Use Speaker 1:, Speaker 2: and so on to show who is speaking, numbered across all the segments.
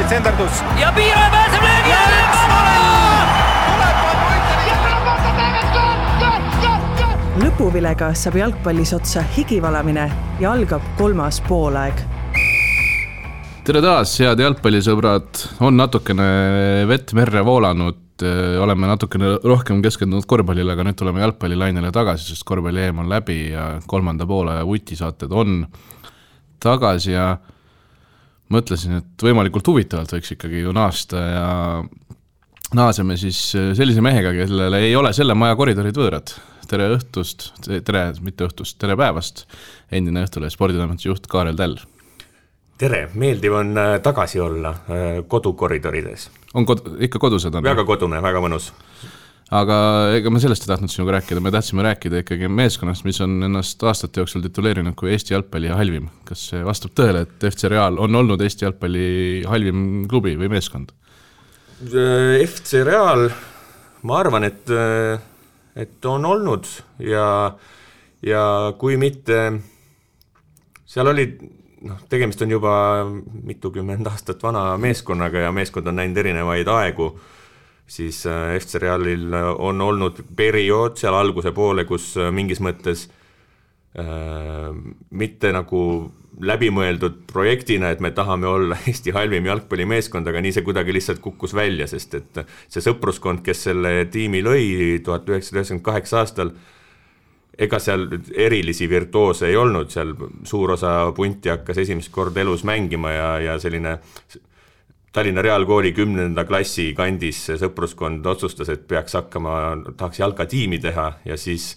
Speaker 1: Dmitri Vitsenderdus
Speaker 2: ja Piiraja pääseb löögi alla.
Speaker 3: lõpuvilega saab jalgpallis otsa higivalamine ja algab kolmas poolaeg.
Speaker 4: tere taas, head jalgpallisõbrad, on natukene vett merre voolanud, oleme natukene rohkem keskendunud korvpallile, aga nüüd tuleme jalgpallilainele tagasi, sest korvpalli EM on läbi ja kolmanda poole vutisaated on tagasi ja mõtlesin, et võimalikult huvitavalt võiks ikkagi ju naasta ja naaseme siis sellise mehega, kellele ei ole selle maja koridorid võõrad tere õhtust, tere, mitte õhtust, tere päevast, endine Õhtulehe sporditoimetuse juht Kaarel Täll.
Speaker 5: tere, meeldiv on äh, tagasi olla äh, kodukoridorides.
Speaker 4: on kod-, ikka kodused on?
Speaker 5: väga kodune, väga mõnus.
Speaker 4: Aga ega me sellest ei tahtnud sinuga rääkida, me tahtsime rääkida ikkagi meeskonnast, mis on ennast aastate jooksul tituleerinud kui Eesti jalgpalli halvim. kas see vastab tõele, et FC Real on olnud Eesti jalgpalli halvim klubi või meeskond?
Speaker 5: Äh, FC Real, ma arvan, et et on olnud ja, ja kui mitte, seal olid noh, tegemist on juba mitukümmend aastat vana meeskonnaga ja meeskond on näinud erinevaid aegu, siis äh, FC Realil on olnud periood seal alguse poole, kus äh, mingis mõttes äh, mitte nagu läbimõeldud projektina, et me tahame olla Eesti halvim jalgpallimeeskond, aga nii see kuidagi lihtsalt kukkus välja, sest et see sõpruskond, kes selle tiimi lõi tuhat üheksasada üheksakümmend kaheksa aastal, ega seal erilisi virtuoose ei olnud, seal suur osa punti hakkas esimest korda elus mängima ja, ja selline Tallinna Reaalkooli kümnenda klassi kandis sõpruskond otsustas, et peaks hakkama, tahaks jalkatiimi teha ja siis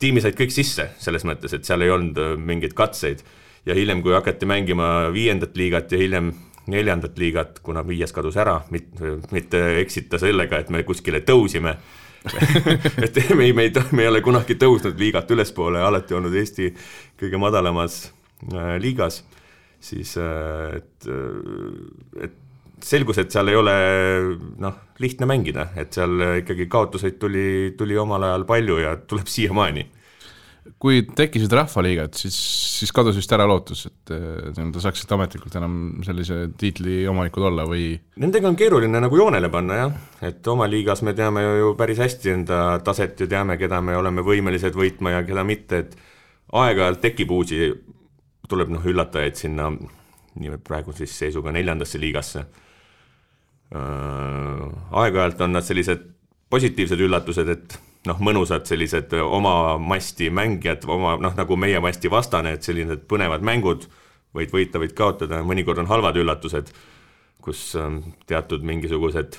Speaker 5: tiimi said kõik sisse, selles mõttes, et seal ei olnud mingeid katseid. Ja hiljem, kui hakati mängima viiendat liigat ja hiljem neljandat liigat, kuna viies kadus ära, mitte, mitte eksita sellega, et me kuskile tõusime. Et me ei, me ei, me ei ole kunagi tõusnud liigat ülespoole, alati olnud Eesti kõige madalamas äh, liigas, siis äh, et, äh, et selgus, et seal ei ole noh, lihtne mängida, et seal ikkagi kaotuseid tuli, tuli omal ajal palju ja tuleb siiamaani
Speaker 4: kui tekkisid rahvaliigad, siis, siis kadus vist ära lootus, et nii-öelda saaksid ametlikult enam sellise tiitli omanikud olla või?
Speaker 5: Nendega on keeruline nagu joonele panna jah, et oma liigas me teame ju päris hästi enda taset ja teame, keda me oleme võimelised võitma ja keda mitte, et aeg-ajalt tekib uusi, tuleb noh, üllatajaid sinna praegu siis seisuga neljandasse liigasse. aeg-ajalt on nad sellised positiivsed üllatused, et noh, mõnusad sellised oma masti mängijad, oma noh, nagu meie masti vastane, et sellised põnevad mängud, võid võita, võid kaotada, mõnikord on halvad üllatused, kus ähm, teatud mingisugused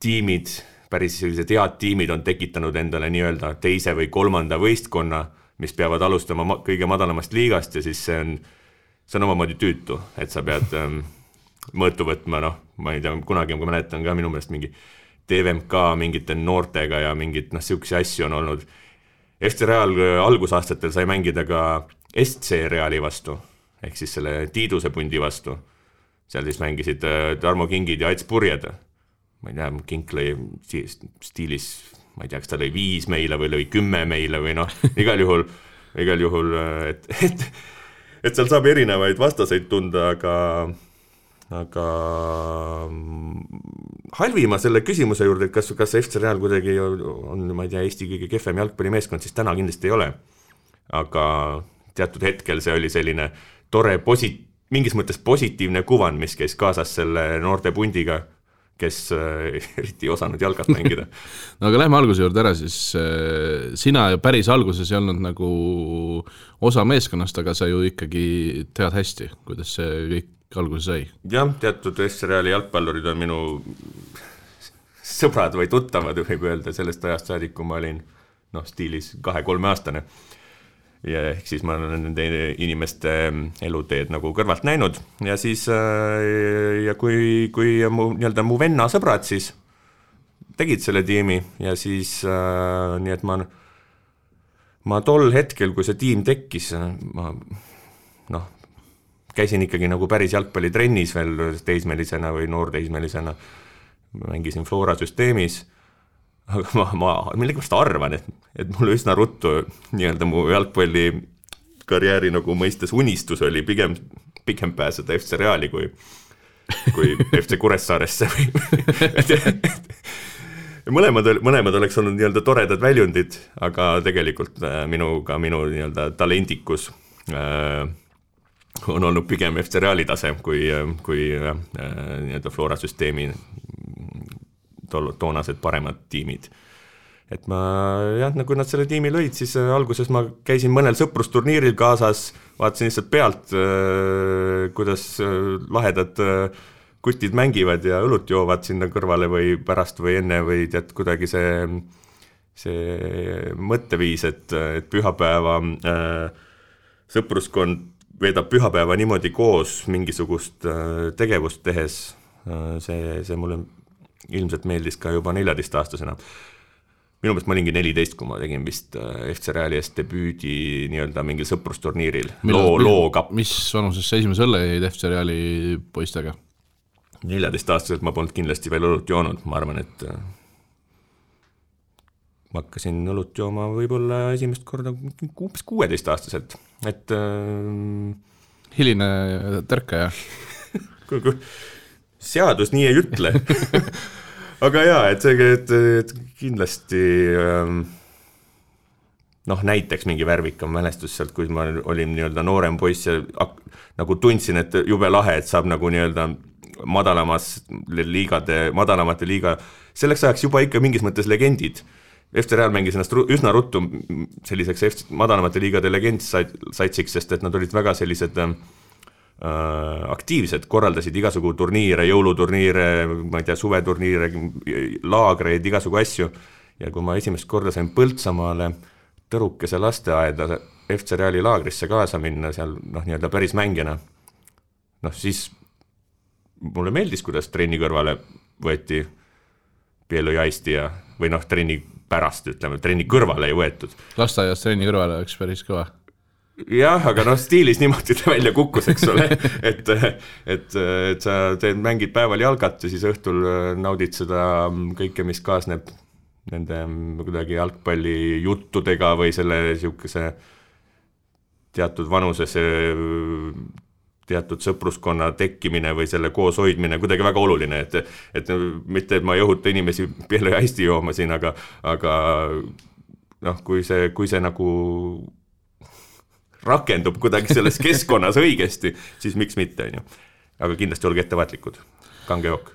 Speaker 5: tiimid, päris sellised head tiimid on tekitanud endale nii-öelda teise või kolmanda võistkonna, mis peavad alustama ma kõige madalamast liigast ja siis see on, see on omamoodi tüütu, et sa pead ähm, mõõtu võtma, noh, ma ei tea, kunagi ma mäletan ka minu meelest mingi TVMK mingite noortega ja mingeid noh, niisuguseid asju on olnud. FC Real algusaastatel sai mängida ka SC Reali vastu, ehk siis selle Tiiduse pundi vastu. seal siis mängisid äh, Tarmo Kingid ja Ats Purjed. ma ei tea, Kink lõi stiilis, ma ei tea, kas ta lõi viis meile või lõi kümme meile või noh, igal juhul, igal juhul, äh, et, et et seal saab erinevaid vastaseid tunda, aga aga mm, halvima selle küsimuse juurde, et kas, kas FC Real kuidagi on, ma ei tea, Eesti kõige kehvem jalgpallimeeskond, siis täna kindlasti ei ole. aga teatud hetkel see oli selline tore posi-, mingis mõttes positiivne kuvand, mis käis kaasas selle noorte pundiga, kes äh, eriti ei osanud jalgat mängida
Speaker 4: no aga lähme alguse juurde ära siis, äh, sina ju päris alguses ei olnud nagu osa meeskonnast, aga sa ju ikkagi tead hästi, kuidas see kõik alguse sai?
Speaker 5: jah, teatud S-reali jalgpallurid on minu sõbrad või tuttavad, võib öelda, sellest ajast saadik, kui ma olin noh, stiilis kahe-kolmeaastane. Ja ehk siis ma olen nende inimeste eluteed nagu kõrvalt näinud. Ja siis äh, ja kui, kui mu nii-öelda mu venna sõbrad siis tegid selle tiimi ja siis äh, nii et ma, ma tol hetkel, kui see tiim tekkis, ma noh, käisin ikkagi nagu päris jalgpallitrennis veel teismelisena või noorteismelisena, mängisin Flora süsteemis, aga ma, ma millegipärast arvan, et, et mul üsna ruttu nii-öelda mu jalgpallikarjääri nagu mõistes unistus oli pigem, pigem pääseda FC Reali kui, kui FC Kuressaaresse või mõlemad, mõlemad oleks olnud nii-öelda toredad väljundid, aga tegelikult äh, minu, ka minu nii-öelda talendikus äh, on olnud pigem FC Reali tase kui, kui äh, nii-öelda Flora süsteemi tol-, toonased paremad tiimid. Et ma jah, kui nad selle tiimi lõid, siis äh, alguses ma käisin mõnel sõprusturniiril kaasas, vaatasin lihtsalt pealt, äh, kuidas äh, lahedad kutid mängivad ja õlut joovad sinna kõrvale või pärast või enne või tead, kuidagi see, see mõtteviis, et, et pühapäeva äh, sõpruskond veedab pühapäeva niimoodi koos mingisugust äh, tegevust tehes äh,, see, see mulle ilmselt meeldis ka juba neljateistaastasena. Minu meelest ma olingi neliteist, kui ma tegin vist äh, FC Reali eest debüüdi nii-öelda mingil sõprusturniiril, loo, lookapp.
Speaker 4: mis vanuses sa esimese õlle jõid FC Reali poistega?
Speaker 5: neljateistaastaselt ma polnud kindlasti veel õlut joonud, ma arvan, et äh, ma hakkasin õlut jooma võib-olla esimest korda umbes kuueteistaastaselt, et äh,
Speaker 4: hiline tärkaja
Speaker 5: seadus nii ei ütle aga jaa, et see, et, et kindlasti ähm, noh, näiteks mingi värvikam mälestus sealt, kui ma olin nii-öelda noorem poiss ja nagu tundsin, et jube lahe, et saab nagu nii-öelda madalamas liigade, madalamate liiga, selleks ajaks juba ikka mingis mõttes legendid. FC Real mängis ennast üsna ruttu selliseks FC, madalamate liigade legendsaitsiks, sest et nad olid väga sellised äh, Äh, aktiivsed, korraldasid igasugu turniire, jõuluturniire, ma ei tea, suveturniire, laagreid, igasugu asju. ja kui ma esimest korda sain Põltsamaale tõrukese lasteaeda FC Reali laagrisse kaasa minna seal noh, nii-öelda päris mängijana, noh siis mulle meeldis, kuidas trenni kõrvale võeti Pielo Jaisti ja, või noh, trenni pärast, ütleme, trenni kõrvale ei võetud.
Speaker 4: lasteaias trenni kõrvale oleks päris kõva
Speaker 5: jah, aga noh, stiilis niimoodi ta välja kukkus, eks ole, et, et, et sa teed, mängid päeval jalgat ja siis õhtul naudid seda kõike, mis kaasneb nende kuidagi jalgpallijuttudega või selle niisuguse teatud vanuses teatud sõpruskonna tekkimine või selle kooshoidmine kuidagi väga oluline, et et mitte, et ma ei õhuta inimesi peale hästi jooma siin, aga, aga noh, kui see, kui see nagu rakendub kuidagi selles keskkonnas õigesti, siis miks mitte, on ju. aga kindlasti olge ettevaatlikud, kange jook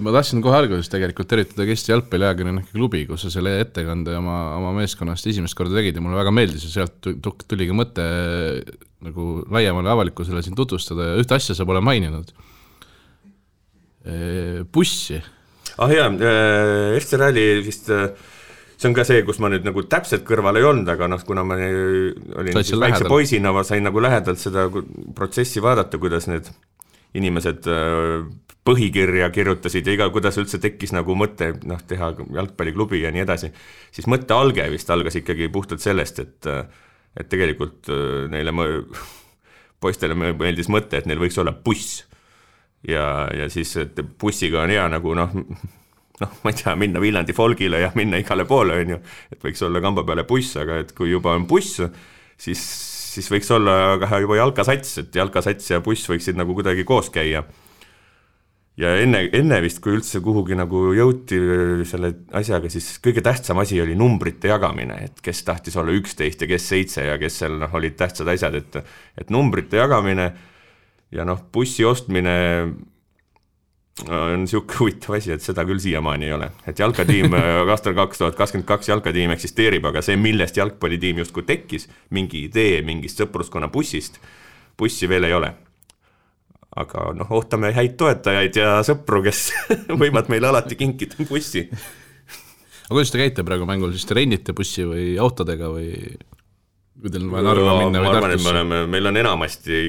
Speaker 4: ma tahtsin kohe alguses tegelikult tervitada Eesti jalgpalliajakirjanike klubi, kus sa selle ettekande oma, oma meeskonnast esimest korda tegid ja mulle väga meeldis ja sealt tuli ka mõte nagu laiemale avalikkusele siin tutvustada ja ühte asja sa pole maininud. bussi.
Speaker 5: ah jaa, FC Rally vist äh, see on ka see, kus ma nüüd nagu täpselt kõrval ei olnud, aga noh, kuna ma olin väikse poisina, ma sain nagu lähedalt seda protsessi vaadata, kuidas need inimesed äh, põhikirja kirjutasid ja iga, kuidas üldse tekkis nagu mõte noh, teha jalgpalliklubi ja nii edasi, siis mõtte alge vist algas ikkagi puhtalt sellest, et et tegelikult äh, neile poistele meeldis mõte, et neil võiks olla buss. ja, ja siis, et bussiga on hea nagu noh, noh, ma ei tea, minna Viljandi folgile ja minna igale poole, on ju, et võiks olla kamba peale buss, aga et kui juba on buss, siis, siis võiks olla ka juba jalkasats, et jalkasats ja buss võiksid nagu kuidagi koos käia. ja enne, enne vist, kui üldse kuhugi nagu jõuti selle asjaga, siis kõige tähtsam asi oli numbrite jagamine, et kes tahtis olla üksteist ja kes seitse ja kes seal noh, olid tähtsad asjad, et et numbrite jagamine ja noh, bussi ostmine on niisugune huvitav asi, et seda küll siiamaani ei ole, et jalkatiim äh, aastal kaks tuhat kakskümmend kaks jalkatiim eksisteerib, aga see, millest jalgpallitiim justkui tekkis, mingi idee mingist sõpruskonna bussist, bussi veel ei ole. aga noh, ootame häid toetajaid ja sõpru, kes võivad meile alati kinkida bussi.
Speaker 4: aga kuidas te käite praegu mängul, siis te rendite bussi või autodega või kui teil on vaja Narva minna või
Speaker 5: Tartusse? meil on enamasti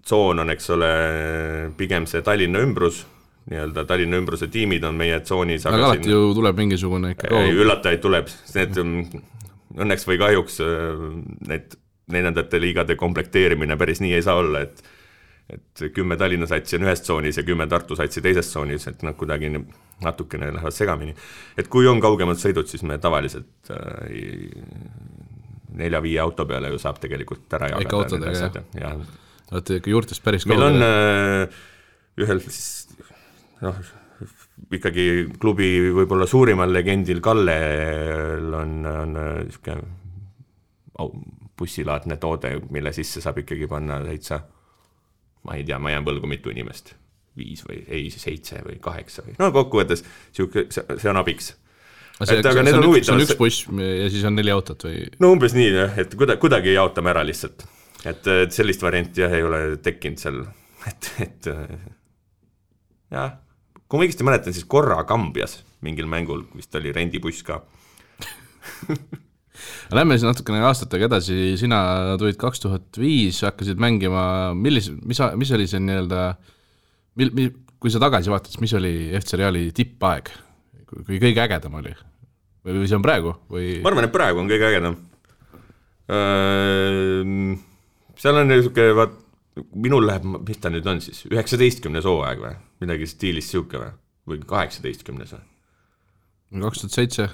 Speaker 5: tsoon on, eks ole, pigem see Tallinna ümbrus nii-öelda Tallinna ümbruse tiimid on meie tsoonis.
Speaker 4: aga alati siin... ju tuleb mingisugune ikka
Speaker 5: ei, üllatajaid tuleb, need mm, õnneks või kahjuks äh, need neljandate liigade komplekteerimine päris nii ei saa olla, et et kümme Tallinna satsi on ühes tsoonis ja kümme Tartu satsi teises tsoonis, et nad kuidagi natukene lähevad segamini. et kui on kaugemad sõidud, siis me tavaliselt äh, nelja-viie auto peale ju saab tegelikult ära jagada.
Speaker 4: ikka autodega, jah? olete ikka juurtest päris
Speaker 5: kaugel. meil on äh, ühel siis noh, ikkagi klubi võib-olla suurimal legendil Kallel on, on niisugune bussilaadne toode, mille sisse saab ikkagi panna täitsa ma ei tea, ma jään võlgu mitu inimest, viis või ei, seitse või kaheksa või no kokkuvõttes niisugune, see on abiks
Speaker 4: see, see,
Speaker 5: need
Speaker 4: on üks, see on üks buss ja siis on neli autot või?
Speaker 5: no umbes nii jah, et kuida-, kuidagi jaotame ära lihtsalt. et, et sellist varianti jah, ei ole tekkinud seal, et, et jah, kui ma õigesti mäletan, siis korra Kambjas mingil mängul vist oli rendibuss ka
Speaker 4: Lähme siis natukene aastatega edasi, sina tulid kaks tuhat viis, hakkasid mängima, millise, mis, mis oli see nii-öelda, mil-, mil-, kui sa tagasi vaatad, siis mis oli FC Reali tippaeg? kui kõige ägedam oli? või, see on praegu või?
Speaker 5: ma arvan, et praegu on kõige ägedam. seal on niisugune, vaat, minul läheb, mis ta nüüd on siis, üheksateistkümnes hooaeg või, midagi stiilis sihuke või, või kaheksateistkümnes või?
Speaker 4: kaks tuhat seitse,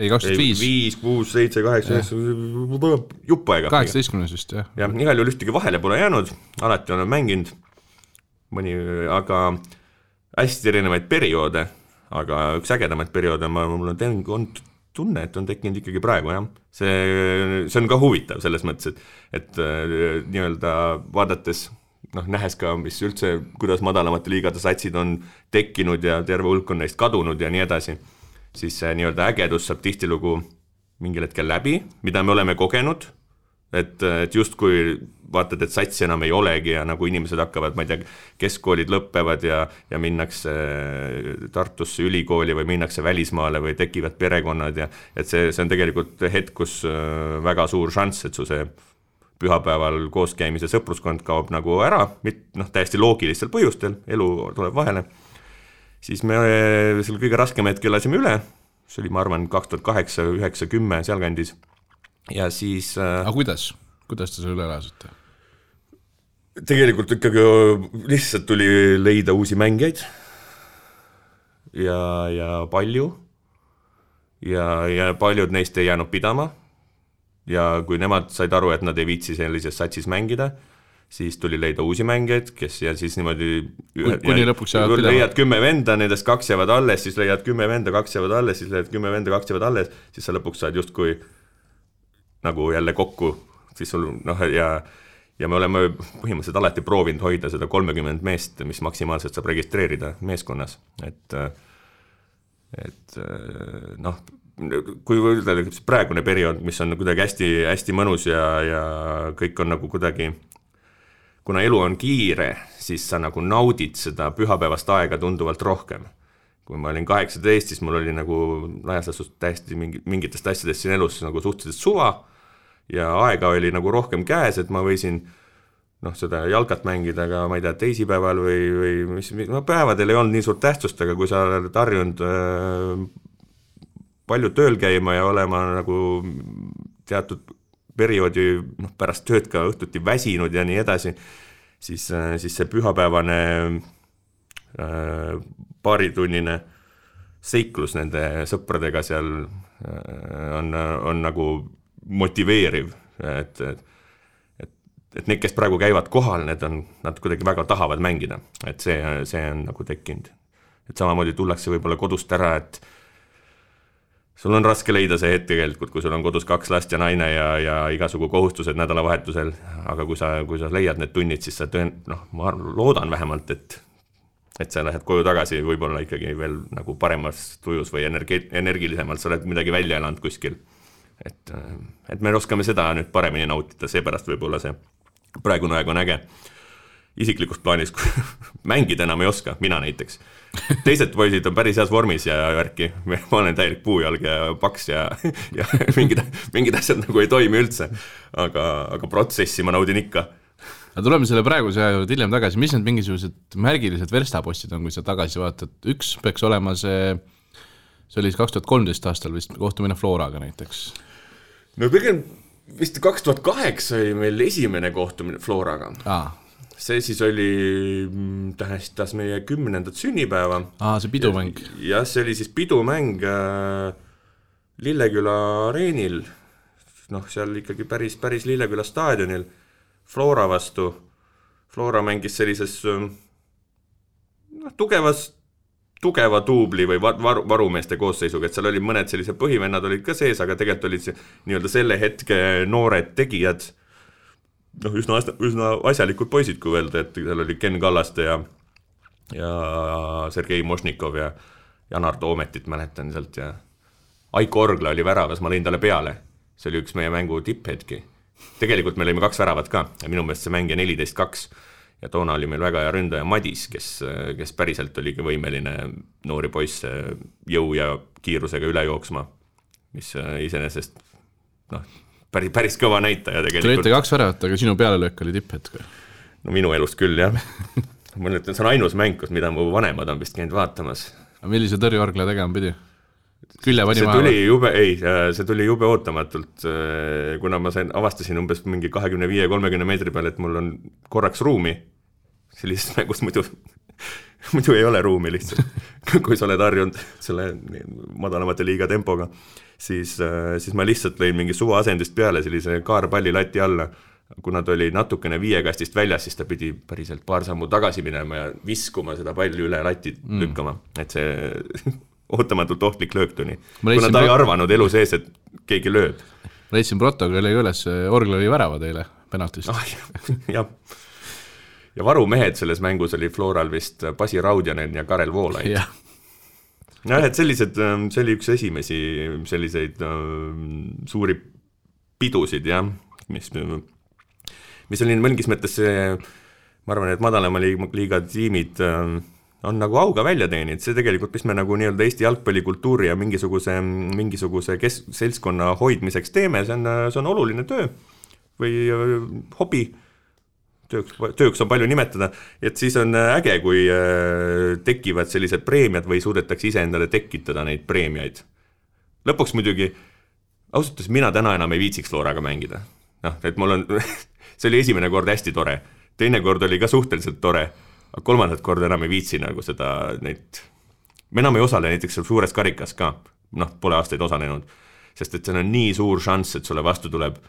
Speaker 4: ei kaks tuhat viis.
Speaker 5: viis, kuus, seitse, kaheksa, üheksa, jupp aega.
Speaker 4: kaheksateistkümnes vist jah.
Speaker 5: jah, igal juhul ühtegi vahele pole jäänud, alati olen mänginud, mõni, aga hästi erinevaid perioode, aga üks ägedamaid perioode, ma, mul on, on tunne, et on tekkinud ikkagi praegu jah, see, see on ka huvitav selles mõttes, et, et äh, nii-öelda vaadates noh, nähes ka, mis üldse, kuidas madalamate liigade satsid on tekkinud ja terve hulk on neist kadunud ja nii edasi, siis see nii-öelda ägedus saab tihtilugu mingil hetkel läbi, mida me oleme kogenud, et, et justkui vaatad, et satsi enam ei olegi ja nagu inimesed hakkavad, ma ei tea, keskkoolid lõpevad ja, ja minnakse Tartusse ülikooli või minnakse välismaale või tekivad perekonnad ja et see, see on tegelikult hetk, kus äh, väga suur šanss, et su see pühapäeval kooskäimise sõpruskond kaob nagu ära, noh, täiesti loogilistel põhjustel, elu tuleb vahele, siis me selle kõige raskema hetke elasime üle, see oli, ma arvan, kaks tuhat kaheksa, üheksa, kümme, sealkandis, ja siis äh,
Speaker 4: aga kuidas, kuidas te selle üle elasite?
Speaker 5: tegelikult ikkagi lihtsalt tuli leida uusi mängijaid ja, ja palju ja, ja paljud neist ei jäänud pidama ja kui nemad said aru, et nad ei viitsi sellises satsis mängida, siis tuli leida uusi mängijaid, kes ja siis niimoodi
Speaker 4: kuni lõpuks jäävad pidama.
Speaker 5: leiad kümme venda, nendest kaks jäävad alles, siis leiad kümme venda, kaks jäävad alles, siis leiad kümme venda, kaks jäävad alles, siis sa lõpuks saad justkui nagu jälle kokku, siis sul noh, ja ja me oleme põhimõtteliselt alati proovinud hoida seda kolmekümmend meest, mis maksimaalselt saab registreerida meeskonnas, et et noh, kui öelda praegune periood, mis on kuidagi hästi-hästi mõnus ja, ja kõik on nagu kuidagi, kuna elu on kiire, siis sa nagu naudid seda pühapäevast aega tunduvalt rohkem. kui ma olin kaheksateist, siis mul oli nagu laias laastus täiesti mingi, mingitest asjadest siin elus nagu suhteliselt suva ja aega oli nagu rohkem käes, et ma võisin noh, seda jalkat mängida ka ma ei tea, teisipäeval või, või mis, no päevadel ei olnud nii suurt tähtsust, aga kui sa oled harjunud äh, palju tööl käima ja olema nagu teatud perioodi noh, pärast tööd ka õhtuti väsinud ja nii edasi, siis, siis see pühapäevane äh, paaritunnine seiklus nende sõpradega seal äh, on, on nagu motiveeriv, et, et et need, kes praegu käivad kohal, need on, nad kuidagi väga tahavad mängida, et see, see on nagu tekkinud. et samamoodi tullakse võib-olla kodust ära, et sul on raske leida see hetk tegelikult, kui sul on kodus kaks last ja naine ja, ja igasugu kohustused nädalavahetusel, aga kui sa, kui sa leiad need tunnid, siis sa tõen-, noh, ma loodan vähemalt, et et sa lähed koju tagasi võib-olla ikkagi veel nagu paremas tujus või energi-, energilisemalt, sa oled midagi välja elanud kuskil. Et, et me oskame seda nüüd paremini nautida, seepärast võib-olla see praegune aeg on äge. isiklikus plaanis mängida enam ei oska, mina näiteks. teised poisid on päris heas vormis ja värki, ma olen täielik puujalg ja paks ja, ja mingid, mingid asjad nagu ei toimi üldse. aga, aga protsessi ma naudin ikka
Speaker 4: aga tuleme selle praeguse aja juurde hiljem tagasi, mis need mingisugused märgilised verstapostid on, kui sa tagasi vaatad, üks peaks olema see, see oli siis kaks tuhat kolmteist aastal vist kohtumine Floraga näiteks.
Speaker 5: no pigem vist kaks tuhat kaheksa oli meil esimene kohtumine Floraga
Speaker 4: ah..
Speaker 5: see siis oli, tähistas meie kümnendat sünnipäeva.
Speaker 4: aa, see pidumäng.
Speaker 5: jah, see oli siis pidumäng äh, Lilleküla areenil, noh, seal ikkagi päris, päris Lilleküla staadionil, Flora vastu. Flora mängis sellises äh, noh, tugevas, tugeva duubli või var, varu, varumeeste koosseisuga, et seal olid mõned sellised põhivennad olid ka sees, aga tegelikult olid see nii-öelda selle hetke noored tegijad, noh, üsna, üsna asjalikud poisid, kui öelda, et seal oli Ken Kallaste ja ja Sergei Mošnikov ja Janar Toometit mäletan sealt ja Aiko Orgla oli väravas, ma lõin talle peale. see oli üks meie mängu tipphetki. tegelikult me lõime kaks väravat ka ja minu meelest see mäng jäi neliteist kaks ja toona oli meil väga hea ründaja Madis, kes, kes päriselt oligi võimeline noori poisse jõu ja kiirusega üle jooksma, mis iseenesest noh, päris, päris kõva näitaja tegelikult.
Speaker 4: Te lõite kaks väravat, aga sinu pealelöök oli tipphetk või?
Speaker 5: no minu elust küll, jah ma ütlen, see on ainus mäng, kus, mida mu vanemad on vist käinud vaatamas.
Speaker 4: millise tõrjeorgla tegema pidi? külje pani maha?
Speaker 5: tuli jube, ei, see tuli jube ootamatult, kuna ma sain, avastasin umbes mingi kahekümne viie, kolmekümne meetri peal, et mul on korraks ruumi sellisest mängust muidu muidu ei ole ruumi lihtsalt kui sa oled harjunud selle madalamate liiga tempoga, siis, siis ma lihtsalt lõin mingi suvaasendist peale sellise kaarpalli lati alla. kuna ta oli natukene viiekastist väljas, siis ta pidi päriselt paar sammu tagasi minema ja viskuma seda palli üle lati mm. lükkama, et see ootamatult ohtlik löök tuli. kuna ta ei arvanud elu sees, et keegi lööb.
Speaker 4: leidsin protokolli üles, Orgl oli väravad eile penaltist
Speaker 5: ah,. jah ja varumehed selles mängus oli Floral vist Basi Raudjanen ja Karel Voolaid.
Speaker 4: Jah,
Speaker 5: jah, et sellised, see oli üks esimesi selliseid äh, suuri pidusid jah, mis, mis oli mingis mõttes see, ma arvan, et madalama liiga, tiimid on nagu auga välja teeninud, see tegelikult, mis me nagu nii-öelda Eesti jalgpallikultuuri ja mingisuguse, mingisuguse kes-, seltskonna hoidmiseks teeme, see on, see on oluline töö või äh, hobi tööks, tööks on palju nimetada, et siis on äh, äge, kui äh, tekivad sellised preemiad või suudetakse iseendale tekitada neid preemiaid. lõpuks muidugi, ausalt öeldes mina täna enam ei viitsiks Floraga mängida. noh, et mul on see oli esimene kord hästi tore, teine kord oli ka suhteliselt tore, aga kolmandat korda enam ei viitsi nagu seda, neid, me enam ei osale näiteks seal suures karikas ka, noh, pole aastaid osalenud, sest et seal on nii suur šanss, et sulle vastu tuleb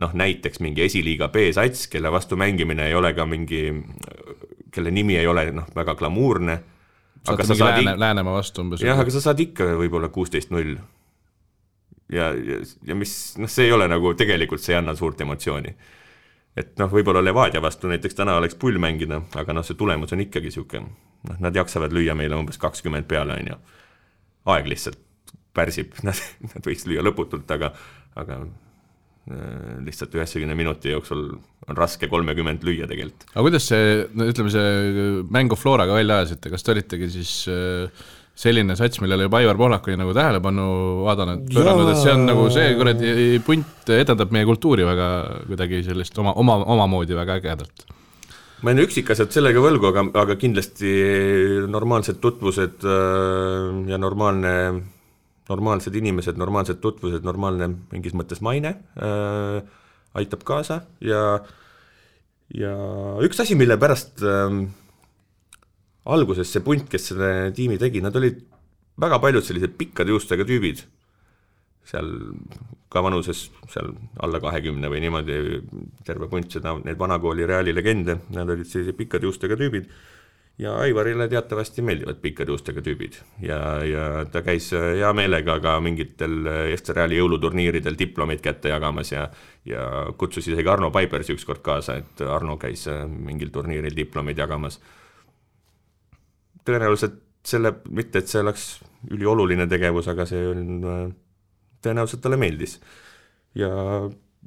Speaker 5: noh, näiteks mingi esiliiga B-sats, kelle vastu mängimine ei ole ka mingi, kelle nimi ei ole noh, väga glamuurne.
Speaker 4: saate mingi Lääne, Läänemaa vastu umbes.
Speaker 5: jah, aga sa saad ikka võib-olla kuusteist null. ja, ja, ja mis, noh, see ei ole nagu tegelikult, see ei anna suurt emotsiooni. et noh, võib-olla Levadia vastu näiteks täna oleks pull mängida, aga noh, see tulemus on ikkagi niisugune, noh, nad jaksavad lüüa meile umbes kakskümmend peale, on ju. aeg lihtsalt pärsib, nad, nad võiks lüüa lõputult, aga, aga lihtsalt üheksakümne minuti jooksul on raske kolmekümmend lüüa tegelikult.
Speaker 4: aga kuidas see, no ütleme, see mängu Floraga välja ajasite, kas te olitegi siis äh, selline sats, millele juba Aivar Pohlak oli nagu tähelepanu vaadanud, pööranud, et see on nagu see kuradi punt edendab meie kultuuri väga kuidagi sellist oma, oma, omamoodi väga ägedalt
Speaker 5: ma jään üksikasjad sellega võlgu, aga, aga kindlasti normaalsed tutvused äh, ja normaalne normaalsed inimesed, normaalsed tutvused, normaalne mingis mõttes maine äh, aitab kaasa ja, ja üks asi, mille pärast äh, alguses see punt, kes selle tiimi tegi, nad olid väga paljud sellised pikkade juustega tüübid, seal ka vanuses seal alla kahekümne või niimoodi, terve punt seda, need vanakooli Reali legende, nad olid sellised pikkade juustega tüübid ja Aivarile teatavasti meeldivad pikkade juustega tüübid ja, ja ta käis hea meelega ka mingitel FC Reali jõuluturniiridel diplomeid kätte jagamas ja ja kutsus isegi Arno Paibersi ükskord kaasa, et Arno käis mingil turniiril diplomeid jagamas. tõenäoliselt selle, mitte et see oleks ülioluline tegevus, aga see on, tõenäoliselt talle meeldis. ja,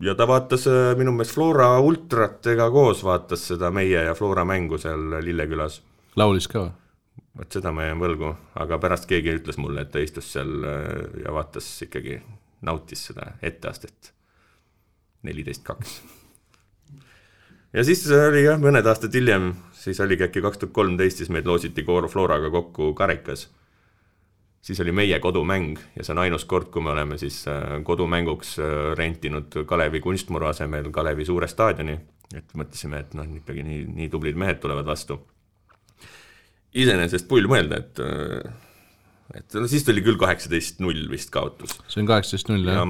Speaker 5: ja ta vaatas minu meelest Flora ultratega koos, vaatas seda meie ja Flora mängu seal Lillekülas
Speaker 4: laulis ka
Speaker 5: vot seda ma jään võlgu, aga pärast keegi ütles mulle, et ta istus seal äh, ja vaatas ikkagi, nautis seda etteastet. neliteist kaks. ja siis oli jah, mõned aastad hiljem, siis oligi äkki kaks tuhat kolmteist, siis meid loositi Koor Floraga kokku Karikas. siis oli meie kodumäng ja see on ainus kord, kui me oleme siis äh, kodumänguks äh, rentinud Kalevi kunstmuru asemel Kalevi suure staadioni, et mõtlesime, et noh, ikkagi nii, nii tublid mehed tulevad vastu iseenesest pull mõelda, et et no siis tuli küll kaheksateist null vist kaotus.
Speaker 4: see on kaheksateist null, jah?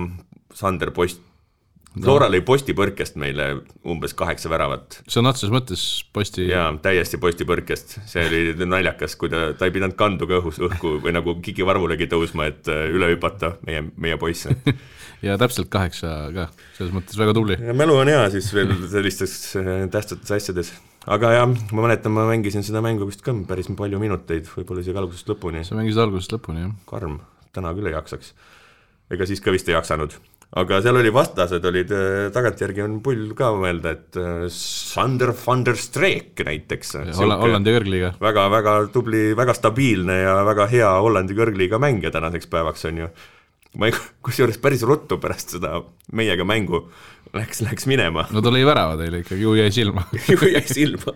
Speaker 5: Sander Post Flora lõi postipõrkest meile umbes kaheksa väravat
Speaker 4: sõna otseses mõttes posti
Speaker 5: jaa, täiesti postipõrkest, see oli naljakas, kui ta, ta ei pidanud kandu ka õhus õhku või nagu kikivarvulegi tõusma, et äh, üle hüpata meie, meie poisse.
Speaker 4: ja täpselt kaheksa ka, selles mõttes väga tubli.
Speaker 5: mälu on hea siis veel sellistes äh, tähtsates asjades. Aga jah, ma mäletan, ma mängisin seda mängu vist ka päris palju minuteid, võib-olla isegi algusest lõpuni.
Speaker 4: sa mängisid algusest lõpuni, jah?
Speaker 5: karm, täna küll ei jaksaks. ega siis ka vist ei jaksanud. aga seal oli vastased olid, tagantjärgi on pull ka mõelda, et äh, Sander van der Streek näiteks.
Speaker 4: Holla-, Hollandi kõrgliiga.
Speaker 5: väga-väga tubli, väga stabiilne ja väga hea Hollandi kõrgliiga mängija tänaseks päevaks on ju. ma ei, kusjuures päris ruttu pärast seda meiega mängu läks, läks minema
Speaker 4: no ta lõi värava teile ikkagi, ju jäi silma.
Speaker 5: ju jäi silma.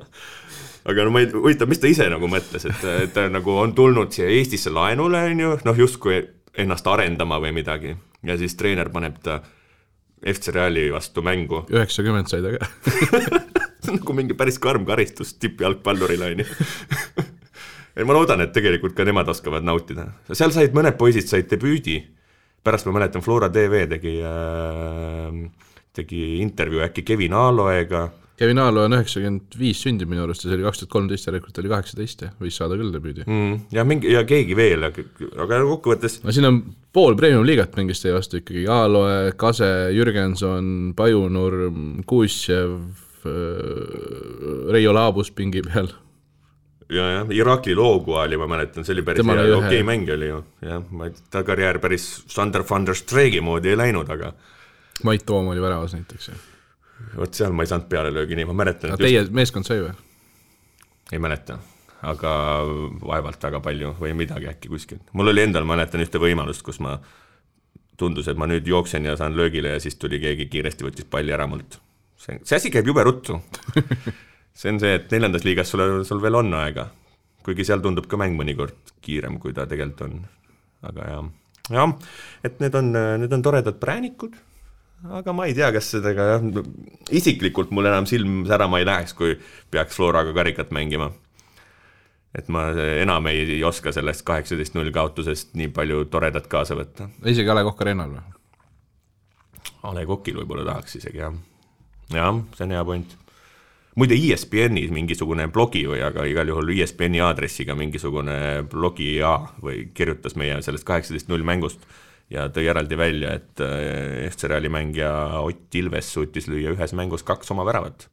Speaker 5: aga no ma ei, huvitav, mis ta ise nagu mõtles, et et ta nagu on tulnud siia Eestisse laenule, on ju, noh justkui ennast arendama või midagi ja siis treener paneb ta FC Reali vastu mängu.
Speaker 4: üheksakümmend sai ta ka.
Speaker 5: see on nagu mingi päris karm karistus tippjalgpallurile, on ju. ei, ma loodan, et tegelikult ka nemad oskavad nautida. seal said mõned poisid said debüüdi, pärast ma mäletan, Flora tv tegi äh,, tegi intervjuu äkki Kevin Aaloega
Speaker 4: Kevin Aalo on üheksakümmend viis sündinud minu arust ja see oli kaks tuhat kolmteist, järelikult oli kaheksateist ja võis saada küll debüüdi.
Speaker 5: mm, ja mingi ja keegi veel, aga kokkuvõttes
Speaker 4: no siin on pool premium-liigat mängis teie vastu ikkagi, Aaloe, Kase, Jürgenson, Pajunurm, Kuusjev, Reio Laabus pingi peal.
Speaker 5: ja, jah, Irakli Loogua oli, ma mäletan, see oli päris
Speaker 4: Tema
Speaker 5: hea okei okay, mäng oli ju, jah, ma, ta karjäär päris Sander van der Streegi moodi ei läinud, aga
Speaker 4: Mait Toom oli väravas näiteks.
Speaker 5: vot seal ma ei saanud pealelöögi nii, ma mäletan, et
Speaker 4: Teie meeskond sai või?
Speaker 5: ei mäleta, aga vaevalt väga palju või midagi äkki kuskil. mul oli endal, mäletan ühte võimalust, kus ma, tundus, et ma nüüd jooksen ja saan löögile ja siis tuli keegi kiiresti võttis palli ära mult. see, see asi käib jube ruttu. see on see, et neljandas liigas sul, sul veel on aega, kuigi seal tundub ka mäng mõnikord kiirem, kui ta tegelikult on. aga jah, jah, et need on, need on toredad präänikud aga ma ei tea, kas sellega jah, isiklikult mul enam silm särama ei läheks, kui peaks Floraga karikat mängima. et ma enam ei, ei oska sellest kaheksateist null kaotusest nii palju toredat kaasa võtta.
Speaker 4: isegi A Le Coq Arena'l või?
Speaker 5: A Le Coqil võib-olla tahaks isegi jah. jah, see on hea point. muide ESPN-is mingisugune blogi või, aga igal juhul ESPN-i aadressiga mingisugune blogija või kirjutas meie sellest kaheksateist null mängust ja tõi eraldi välja, et äh, FC Reali mängija Ott Ilves suutis lüüa ühes mängus kaks oma väravat.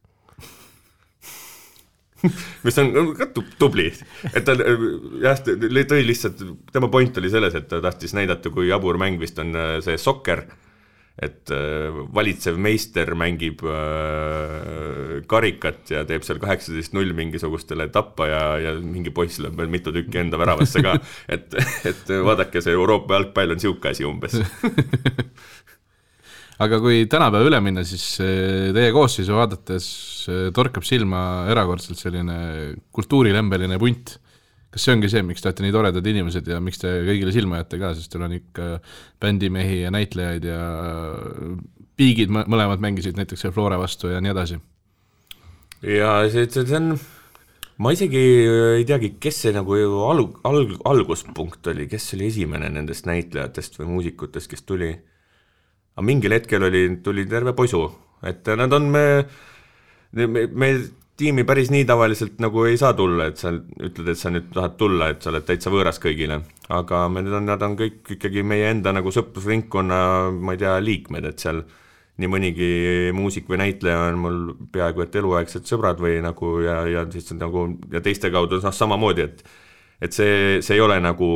Speaker 5: mis on ka tu- tubli, et ta jah, tõi lihtsalt, tema point oli selles, et ta tahtis näidata, kui jabur mäng vist on äh, see sokker, et äh, valitsev meister mängib äh, karikat ja teeb seal kaheksateist null mingisugustele tappa ja, ja mingi poiss lööb veel mitu tükki enda väravasse ka, et, et vaadake, see Euroopa jalgpall on niisugune asi umbes.
Speaker 4: aga kui tänapäeva üle minna, siis eh, teie koosseisu vaadates torkab silma erakordselt selline kultuurilembeline punt. Kas see ongi see, miks te olete nii toredad inimesed ja miks te kõigile silma jääte ka, sest teil on ikka bändimehi ja näitlejaid ja piigid mõ- mõlemad mängisid näiteks Flora vastu ja nii edasi.
Speaker 5: ja see, see see on, ma isegi ei teagi, kes see nagu alg-, alg-, alguspunkt oli, kes oli esimene nendest näitlejatest või muusikutest, kes tuli. aga mingil hetkel oli, tuli terve posu, et nad on me, me, me tiimi päris nii tavaliselt nagu ei saa tulla, et sa ütled, et sa nüüd tahad tulla, et sa oled täitsa võõras kõigile. aga me, need on, nad on kõik ikkagi meie enda nagu sõprusringkonna, ma ei tea, liikmed, et seal nii mõnigi muusik või näitleja on mul peaaegu et eluaegsed sõbrad või nagu ja, ja siis nagu ja teiste kaudu noh, samamoodi, et et see, see ei ole nagu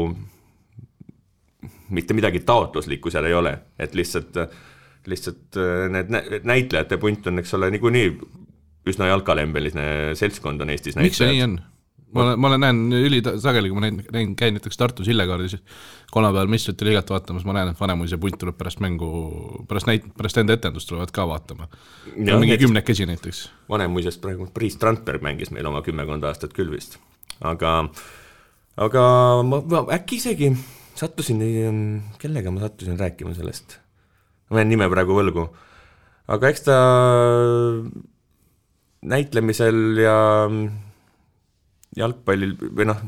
Speaker 5: mitte midagi taotluslikku seal ei ole, et lihtsalt, lihtsalt äh, need nä- näitlejate punt on, eks ole, niikuinii üsna jalkalembeline seltskond on Eestis
Speaker 4: miks see nii on? ma olen, ma olen, näen ülisageli, kui ma näin, näin, käin näiteks Tartus Illekaardis kolmapäeval meistrite liigat vaatamas, ma näen, et Vanemuise punt tuleb pärast mängu, pärast näit-, pärast enda etendust tulevad ka vaatama. Mingi kümnekesi näiteks.
Speaker 5: Vanemuisest praegu Priit Strandberg mängis meil oma kümmekond aastat küll vist, aga, aga ma, ma äkki isegi sattusin, kellega ma sattusin rääkima sellest, ma jään nime praegu võlgu, aga eks ta näitlemisel ja jalgpallil või noh,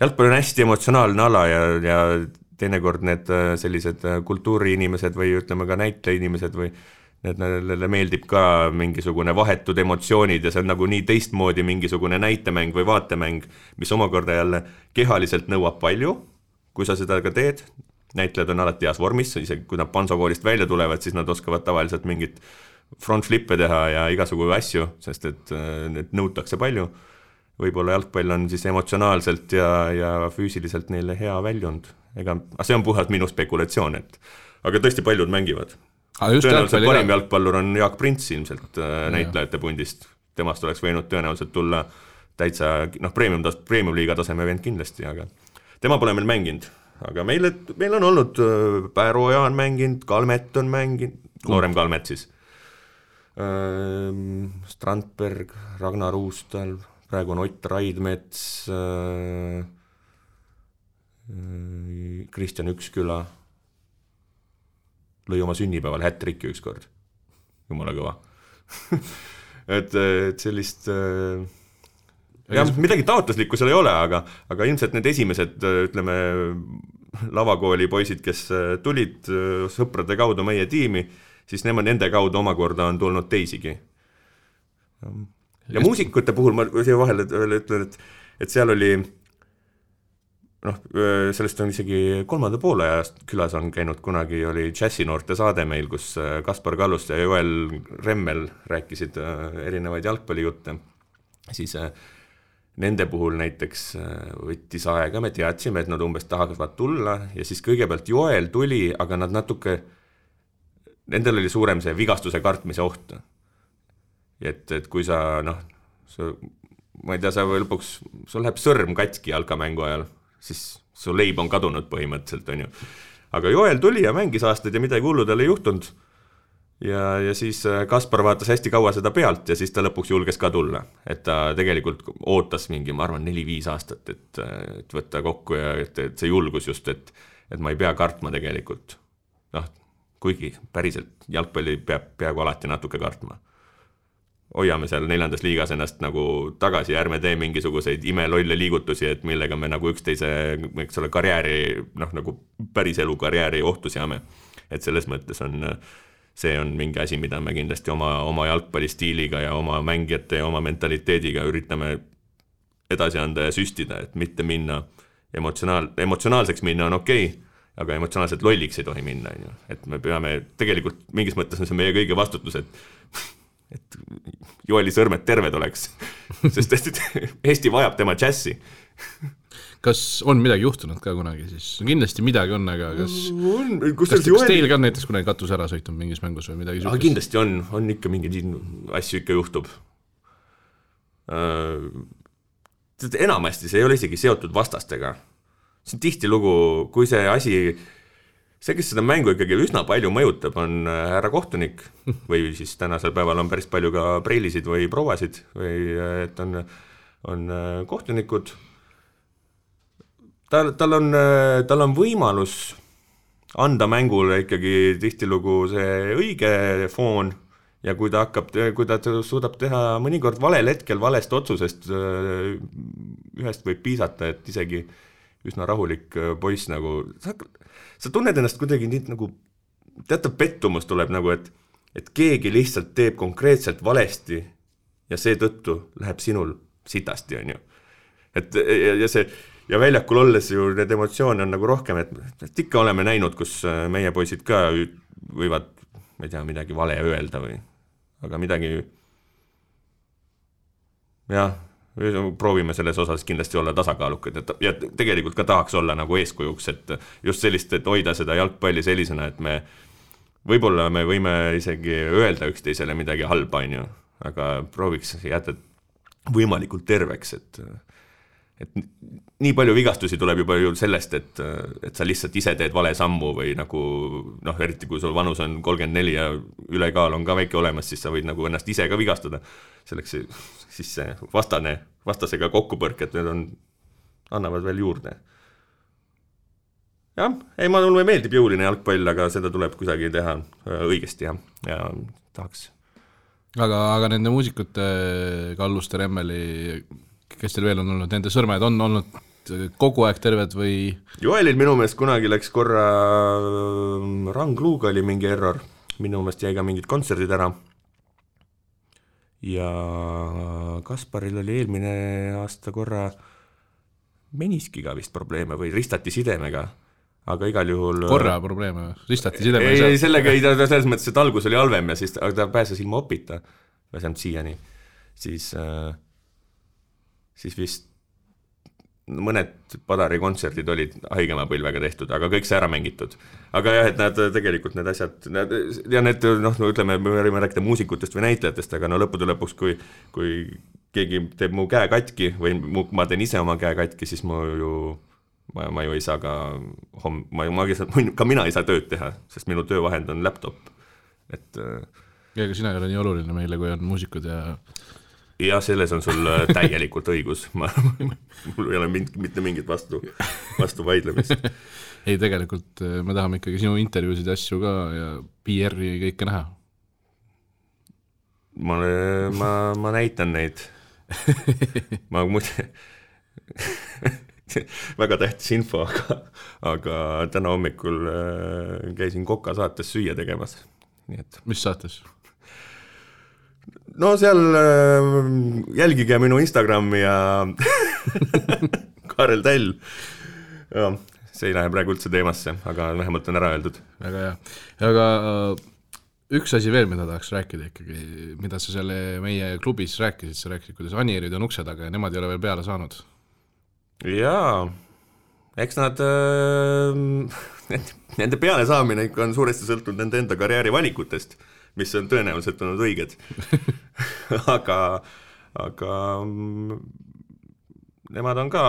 Speaker 5: jalgpall on hästi emotsionaalne ala ja, ja teinekord need äh, sellised äh, kultuuriinimesed või ütleme ka näitlejainimesed või et neile meeldib ka mingisugune vahetud emotsioonid ja see on nagu nii teistmoodi mingisugune näitemäng või vaatemäng, mis omakorda jälle kehaliselt nõuab palju, kui sa seda ka teed, näitlejad on alati heas vormis, isegi kui nad Panso koolist välja tulevad, siis nad oskavad tavaliselt mingit front flip'e teha ja igasugu asju, sest et need nõutakse palju. võib-olla jalgpall on siis emotsionaalselt ja, ja füüsiliselt neile hea väljund, ega, aga see on puhtalt minu spekulatsioon, et aga tõesti paljud mängivad. Tõenäoliselt parim jalgpallur on Jaak Prints ilmselt äh, näitlejate pundist, temast oleks võinud tõenäoliselt tulla täitsa noh, premium, premium-liiga taseme vend kindlasti, aga tema pole meil mänginud, aga meil, meil on olnud äh, Pääro-Oja on mänginud, Kalmet on mänginud, noorem Kalmet siis. äh,, Strandberg, Ragnar Uustal, praegu on Ott Raidmets äh,, äh Kristjan Üksküla. Lõi oma sünnipäeval hätt-trikki ükskord, jumala kõva. Et, et sellist jah, midagi taotluslikku seal ei ole, aga, aga ilmselt need esimesed, ütleme, lavakooli poisid, kes äh, tulid äh, sõprade kaudu meie tiimi, siis nemad, nende kaudu omakorda on tulnud teisigi. ja muusikute puhul ma siia vahele veel ütlen, et, et seal oli noh, sellest on isegi kolmanda poole ajast külas on käinud kunagi, oli džässinoorte saade meil, kus Kaspar Kallust ja Joel Remmel rääkisid erinevaid jalgpallijutte, siis nende puhul näiteks võttis aega, me teadsime, et nad umbes tahavad tulla ja siis kõigepealt Joel tuli, aga nad natuke, nendel oli suurem see vigastuse kartmise oht. et, et kui sa noh, sa ma ei tea, sa lõpuks, sul läheb sõrm katki jalkamängu ajal siis su leib on kadunud põhimõtteliselt, on ju. aga Joel tuli ja mängis aastaid ja midagi hullu tal ei juhtunud. ja, ja siis äh, Kaspar vaatas hästi kaua seda pealt ja siis ta lõpuks julges ka tulla, et ta tegelikult ootas mingi, ma arvan, neli-viis aastat, et, et võtta kokku ja et, et see julgus just, et, et ma ei pea kartma tegelikult. noh, kuigi päriselt jalgpalli peab peaaegu alati natuke kartma hoiame seal neljandas liigas ennast nagu tagasi ärme tee mingisuguseid imelolle liigutusi, et millega me nagu üksteise, eks ole, karjääri noh, nagu päriselu karjääri ohtu seame. et selles mõttes on, see on mingi asi, mida me kindlasti oma, oma jalgpallistiiliga ja oma mängijate ja oma mentaliteediga üritame edasi anda ja süstida, et mitte minna emotsionaal, emotsionaalseks minna on okei okay, aga emotsionaalselt lolliks ei tohi minna, on ju, et me peame, tegelikult mingis mõttes on see meie kõigi vastutus, et et Joeli sõrmed terved oleks sest et Eesti vajab tema džässi
Speaker 4: kas on midagi juhtunud ka kunagi siis? kindlasti midagi on, aga kas
Speaker 5: on,
Speaker 4: kas, kas Joeli... teil ka näiteks kunagi katus ära sõitnud mingis mängus või midagi
Speaker 5: niisugust? kindlasti on, on ikka mingeid asju ikka juhtub äh,. enamasti see ei ole isegi seotud vastastega. See on tihtilugu, kui see asi see, kes seda mängu ikkagi üsna palju mõjutab, on äh, härra kohtunik või siis tänasel päeval on päris palju ka preilisid või prouasid või äh, et on, on äh, kohtunikud. tal, tal on, tal on võimalus anda mängule ikkagi tihtilugu see õige foon ja kui ta hakkab, kui ta suudab teha mõnikord valel hetkel valest otsusest, ühest võib piisata, et isegi üsna rahulik poiss nagu, sa sa tunned ennast kuidagi nii nagu, teatav pettumus tuleb nagu, et, et keegi lihtsalt teeb konkreetselt valesti ja seetõttu läheb sinul sitasti, on ju. et ja, ja see ja väljakul olles ju neid emotsioone on nagu rohkem, et, et ikka oleme näinud, kus äh, meie poisid ka võivad, ma ei tea, midagi vale öelda või, aga midagi jah proovime selles osas kindlasti olla tasakaalukad ja, ja tegelikult ka tahaks olla nagu eeskujuks, et just sellist, et hoida seda jalgpalli sellisena, et me võib-olla me võime isegi öelda üksteisele midagi halba, on ju, aga prooviks jätta võimalikult terveks, et et nii palju vigastusi tuleb juba ju sellest, et, et sa lihtsalt ise teed vale sammu või nagu noh, eriti kui sul vanus on kolmkümmend neli ja ülekaal on ka väike olemas, siis sa võid nagu ennast ise ka vigastada. Selleks siis see vastane, vastasega kokkupõrked, need on, annavad veel juurde. jah, ei, mulle meeldib jõuline jalgpall, aga seda tuleb kuidagi teha äh, õigesti ja, ja tahaks.
Speaker 4: aga, aga nende muusikute, Kalluste, Remmeli kes teil veel on olnud, nende sõrmed on olnud kogu aeg terved või?
Speaker 5: Joelil minu meelest kunagi läks korra, ähm, rangluuga oli mingi error minu meelest jäi ka mingid kontserdid ära. Ja Kasparil oli eelmine aasta korra meniskiga vist probleeme või ristati sidemega, aga igal juhul
Speaker 4: korra probleeme, ristati sideme
Speaker 5: ei, ei sellega ei, ta selles mõttes, et algus oli halvem ja siis ta, ta pääses ilma opita, vähemalt siiani, siis äh, siis vist mõned Padari kontserdid olid haigema põlvega tehtud, aga kõik sai ära mängitud. aga jah, et nad tegelikult need asjad, nad ja need noh, no ütleme, me võime rääkida muusikutest või näitlejatest, aga no lõppude lõpuks, kui, kui keegi teeb mu käe katki või mu, ma teen ise oma käe katki, siis ma ju, ma, ma ju ei saa ka homm-, ma, ma, ka mina ei saa tööd teha, sest minu töövahend on laptop, et.
Speaker 4: ja ega sina ei ole nii oluline meile, kui on muusikud ja
Speaker 5: jah, selles on sul äh, täielikult õigus, ma, mul ei ole mind, mitte mingit vastu, vastu vaidlemist.
Speaker 4: ei, tegelikult äh, me tahame ikkagi sinu intervjuusid ja asju ka ja PR-i kõike näha.
Speaker 5: ma, ma, ma näitan neid. ma muide väga tähtis info, aga, aga täna hommikul äh, käisin Koka saates süüa tegemas, nii et.
Speaker 4: mis saates?
Speaker 5: No seal äh, jälgige minu Instagrami ja Kaarel Täll. see ei lähe praegu üldse teemasse, aga vähemalt on ära öeldud.
Speaker 4: väga hea, aga äh, üks asi veel, mida tahaks rääkida ikkagi, mida sa selle meie klubis rääkisid, sa rääkisid, kuidas Anierid on ukse taga ja nemad ei ole veel peale saanud.
Speaker 5: jaa, eks nad äh,, nende pealesaamine ikka on suuresti sõltunud nende enda karjääri valikutest mis on tõenäoliselt olnud õiged. Aga, aga mm, nemad on ka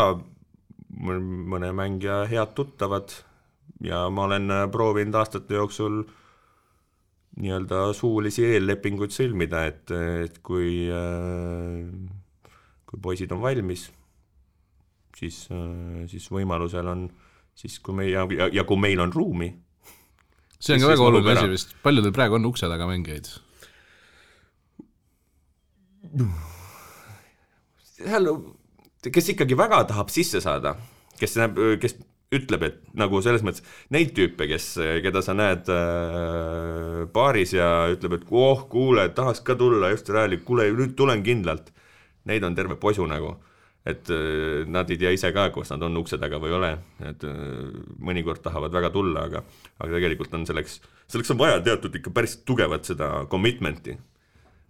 Speaker 5: mõne mängija head tuttavad ja ma olen proovinud aastate jooksul nii-öelda suulisi eellepinguid sõlmida, et, et kui, kui poisid on valmis, siis, siis võimalusel on, siis kui me ja, ja, ja kui meil on ruumi
Speaker 4: see on ka väga oluline asi vist, palju teil praegu on ukse taga mängijaid?
Speaker 5: seal, kes ikkagi väga tahab sisse saada, kes näeb, kes ütleb, et nagu selles mõttes neid tüüpe, kes, keda sa näed äh, baaris ja ütleb, et oh, kuule, tahaks ka tulla just Reali, kuule, nüüd tulen kindlalt. Neid on terve posu nagu et äh, nad ei tea ise ka, kas nad on ukse taga või ei ole, et äh, mõnikord tahavad väga tulla, aga aga tegelikult on selleks, selleks on vaja teatud ikka päris tugevat seda commitment'i.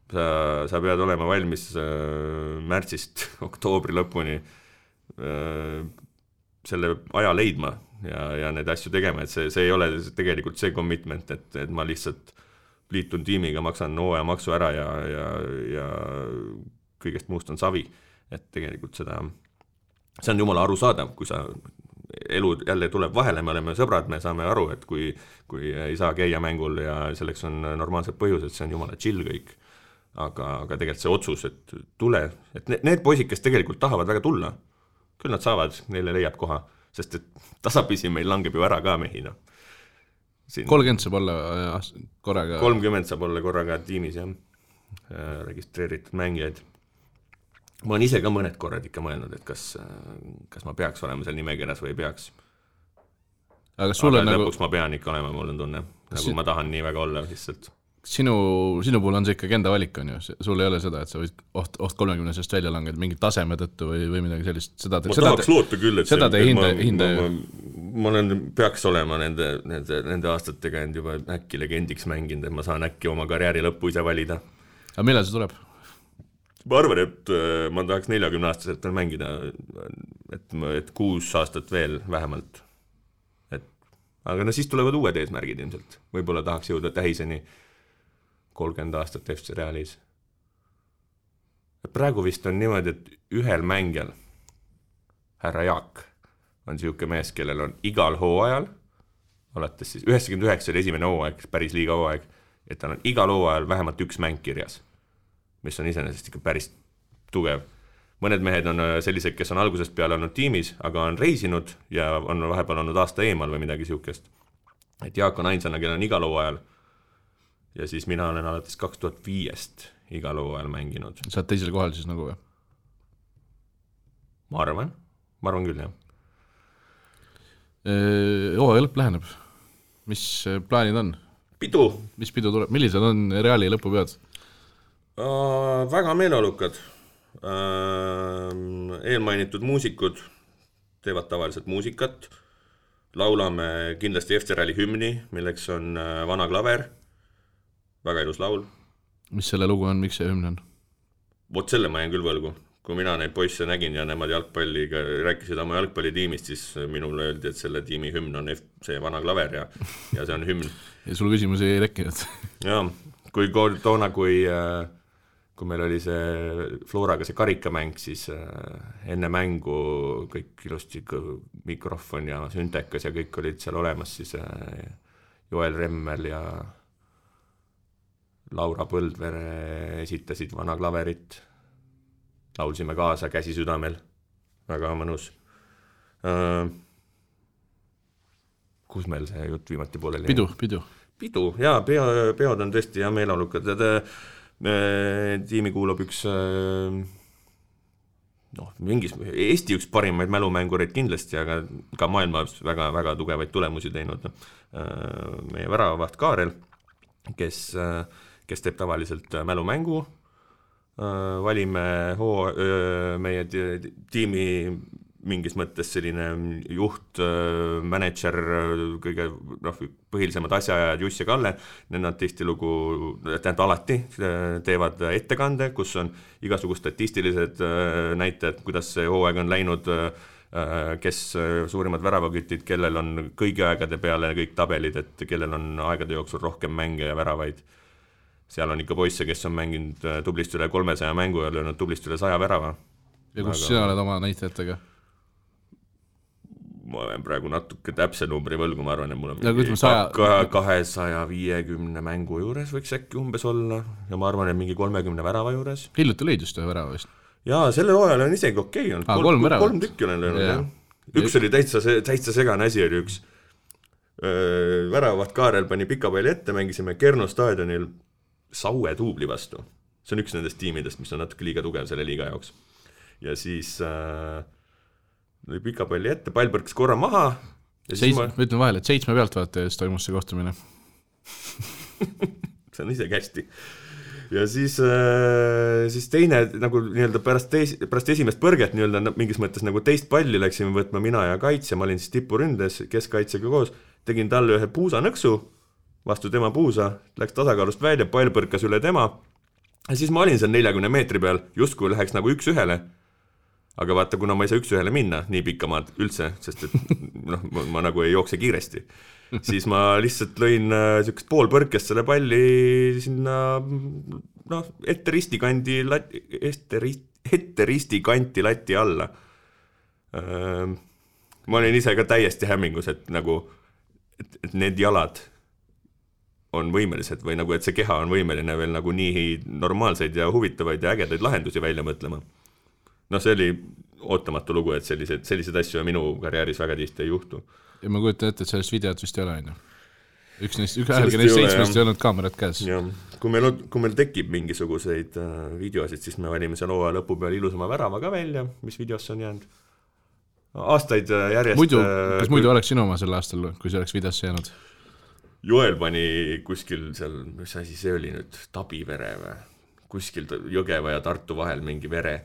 Speaker 5: sa, sa pead olema valmis äh, märtsist oktoobri lõpuni selle aja leidma ja, ja neid asju tegema, et see, see ei ole tegelikult see commitment, et, et ma lihtsalt liitun tiimiga, maksan hooajamaksu ära ja, ja, ja kõigest muust on savi et tegelikult seda, see on jumala arusaadav, kui sa, elu jälle tuleb vahele, me oleme sõbrad, me saame aru, et kui, kui ei saa käia mängul ja selleks on normaalsed põhjused, see on jumala chill kõik. aga, aga tegelikult see otsus, et tule, et need, need poisid, kes tegelikult tahavad väga tulla, küll nad saavad, neile leiab koha, sest et tasapisi meil langeb ju ära ka mehi, noh
Speaker 4: kolmkümmend saab olla korraga?
Speaker 5: kolmkümmend saab olla korraga tiimis, jah, registreeritud mängijaid ma olen ise ka mõned korrad ikka mõelnud, et kas, kas ma peaks olema seal nimekirjas või ei peaks.
Speaker 4: aga sul on
Speaker 5: nagu lõpuks ma pean ikka olema, mul on tunne, nagu si ma tahan nii väga olla lihtsalt.
Speaker 4: sinu, sinu puhul on see ikkagi enda valik, on ju, sul ei ole seda, et sa võid oht, oht kolmekümnesest välja langeda mingi taseme tõttu või, või midagi sellist, seda
Speaker 5: te, ma seda tahaks te, loota küll, et
Speaker 4: seda te hinde, hinde
Speaker 5: ma, ma, ma olen, peaks olema nende, nende, nende aastatega end juba äkki legendiks mänginud, et ma saan äkki oma karjääri lõppu ise valida.
Speaker 4: aga millal see tuleb?
Speaker 5: Ma arvan, et äh, ma tahaks neljakümneaastaselt veel mängida, et, et kuus aastat veel vähemalt. et aga no siis tulevad uued eesmärgid ilmselt, võib-olla tahaks jõuda tähiseni kolmkümmend aastat FC Realis. praegu vist on niimoodi, et ühel mängijal, härra Jaak, on niisugune mees, kellel on igal hooajal, alates siis üheksakümmend üheksa oli esimene hooaeg, päris liiga hooaeg, et tal on igal hooajal vähemalt üks mäng kirjas mis on iseenesest ikka päris tugev. mõned mehed on äh, sellised, kes on algusest peale olnud tiimis, aga on reisinud ja on vahepeal olnud aasta eemal või midagi niisugust. et Jaak on ainsana, kellel on igal hooajal ja siis mina olen alates kaks tuhat viiest igal hooajal mänginud.
Speaker 4: sa oled teisel kohal siis nagu või?
Speaker 5: ma arvan, ma arvan küll, jah.
Speaker 4: hooaja lõpp läheneb, mis äh, plaanid on?
Speaker 5: pidu
Speaker 4: mis pidu tuleb, millised on Reali lõpupeod?
Speaker 5: äh,, väga meeleolukad äh,. eelmainitud muusikud teevad tavaliselt muusikat, laulame kindlasti Rally hümni, milleks on äh, Vana klaver, väga ilus laul
Speaker 4: mis selle lugu on, miks see hümn on?
Speaker 5: vot selle ma jään küll võlgu. kui mina neid poisse nägin ja nemad jalgpalliga rääkisid oma jalgpallitiimist, siis minule öeldi, et selle tiimi hümn on F- see vana klaver ja, ja see on hümn.
Speaker 4: ja sul küsimusi ei tekkinud?
Speaker 5: jaa, kui toona, kui, kui meil oli see Floraga see karikamäng, siis äh, enne mängu kõik ilusti mikrofon ja süntekas ja kõik olid seal olemas, siis äh, Joel Remmel ja Laura Põldvere esitasid Vana klaverit, laulsime kaasa Käsi südamel, väga mõnus äh,. kus meil see jutt viimati pooleli jäi?
Speaker 4: pidu, pidu.
Speaker 5: pidu jaa, peo, peod on tõesti jah meeleolukad, äh, tiimi kuulub üks äh, noh, mingis, Eesti üks parimaid mälumängureid kindlasti, aga ka maailmas väga-väga tugevaid tulemusi teinud äh, meie väravavaht Kaarel, kes, kes teeb tavaliselt äh, mälumängu, valime hoo, meie ti- tiimi mingis mõttes selline juht, mänedžer, kõige noh, põhilisemad asjaajajad Juss ja Kalle, nad tihtilugu, tähendab alati äh, teevad ettekande, kus on igasugused statistilised äh, näitajad, kuidas see hooaeg on läinud, kes äh, suurimad väravakütid, kellel on kõigi aegade peale kõik tabelid, et kellel on aegade jooksul rohkem mänge ja väravaid seal on ikka poisse, kes on mänginud äh, tublisti üle kolmesaja mängu ja löönud tublisti üle saja värava.
Speaker 4: ja kus
Speaker 5: Aga-
Speaker 4: sina oled oma näitajatega?
Speaker 5: Ma olen praegu natuke täpse numbri võlgu, ma arvan, et mul on
Speaker 4: Ja ütleme, saja-
Speaker 5: kahesaja viiekümne mängu juures võiks äkki umbes olla ja ma arvan, et mingi kolmekümne värava juures.
Speaker 4: hiljuti lõid just ühe värava vist.
Speaker 5: jaa, sellel hooajal on isegi okei okay olnud
Speaker 4: kolm väravat.
Speaker 5: kolm tükki olen löönud
Speaker 4: Jaa.
Speaker 5: jah. üks oli täitsa, täitsa segane asi oli üks. väravavaht Kaarel pani pika palli ette, mängisime Kerno staadionil Saue duubli vastu. see on üks nendest tiimidest, mis on natuke liiga tugev selle liiga jaoks. ja siis äh, lõi pika palli ette, pall põrkas korra maha siis
Speaker 4: seitsme, ma ütlen vahele, et seitsme pealtvaataja ees toimus see kohtumine.
Speaker 5: see on isegi hästi. ja siis, siis teine nagu nii-öelda pärast teis-, pärast esimest põrget nii-öelda mingis mõttes nagu teist palli läksime võtma mina ja kaitsja, ma olin siis tipuründes keskkaitsega koos, tegin talle ühe puusanõksu vastu tema puusa, läks tasakaalust välja, pall põrkas üle tema ja siis ma olin seal neljakümne meetri peal, justkui läheks nagu üks-ühele aga vaata, kuna ma ei saa üks-ühele minna nii pikka maad üldse, sest et noh, ma nagu ei jookse kiiresti, siis ma lihtsalt lõin niisugust äh, poolpõrkest selle palli sinna noh, ette ristikandi lat-, ette ri-, ette ristikanti lati alla. ma olin ise ka täiesti hämmingus, et nagu, et, et need jalad on võimelised või nagu, et see keha on võimeline veel nagu nii normaalseid ja huvitavaid ja ägedaid lahendusi välja mõtlema noh, see oli ootamatu lugu, et sellised, selliseid asju minu karjääris väga tihti ei juhtu.
Speaker 4: ja ma kujutan ette, et sellest videot vist ei ole, on ju. üks neist, ühelgi neist seitsmest ei olnud kaamerat käes.
Speaker 5: jah, kui meil on, kui meil tekib mingisuguseid äh, videosid, siis me valime seal hooaja lõpu peal ilusama värava ka välja, mis videosse on jäänud. aastaid äh, järjest
Speaker 4: muidu,
Speaker 5: äh,
Speaker 4: kas muidu oleks sinu oma sel aastal, kui see oleks videosse jäänud?
Speaker 5: Joel pani kuskil seal, mis asi see oli nüüd, Tabivere või? kuskil Jõgeva ja Tartu vahel mingi vere.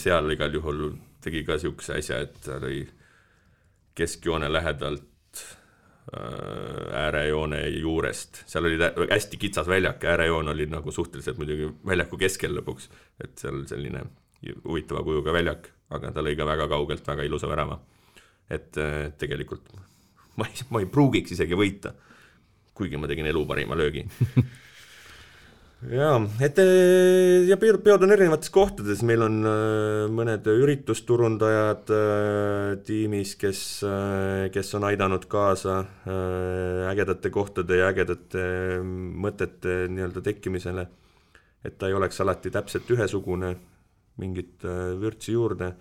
Speaker 5: Seal igal juhul tegi ka siukse asja, et ta lõi keskjoone lähedalt äh, äärejoone juurest, seal oli hästi kitsas väljak, äärejoon oli nagu suhteliselt muidugi väljaku keskel lõpuks, et seal selline huvitava kujuga väljak, aga ta lõi ka väga kaugelt väga ilusa värava. et äh, tegelikult ma ei, ma ei pruugiks isegi võita, kuigi ma tegin elu parima löögi. jaa, et eh, ja peod peod on erinevates kohtades, meil on äh, mõned üritusturundajad äh, tiimis, kes, kes on aidanud kaasa ägedate kohtade ja ägedate mõtete nii-öelda tekkimisele. et ta ei oleks alati täpselt ühesugune, mingit vürtsi juurde.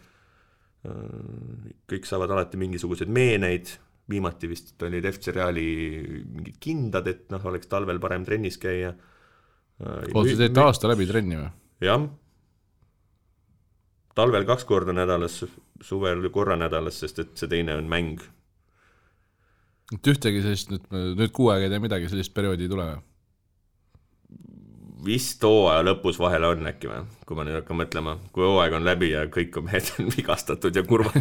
Speaker 5: kõik saavad alati mingisuguseid meeneid, viimati vist olid FC Reali mingid kindad, et noh, oleks talvel parem trennis käia.
Speaker 4: oota, te teete aasta läbi trenni või?
Speaker 5: jah. talvel kaks korda nädalas, suvel korra nädalas, sest et see teine on mäng.
Speaker 4: et ühtegi sellist nüüd, nüüd kuu aega ei tee midagi, sellist perioodi ei tule või?
Speaker 5: Vist hooaja lõpus vahel on äkki või, kui ma nüüd hakkan mõtlema, kui hooaeg on läbi ja kõik on mehed on vigastatud ja kurvad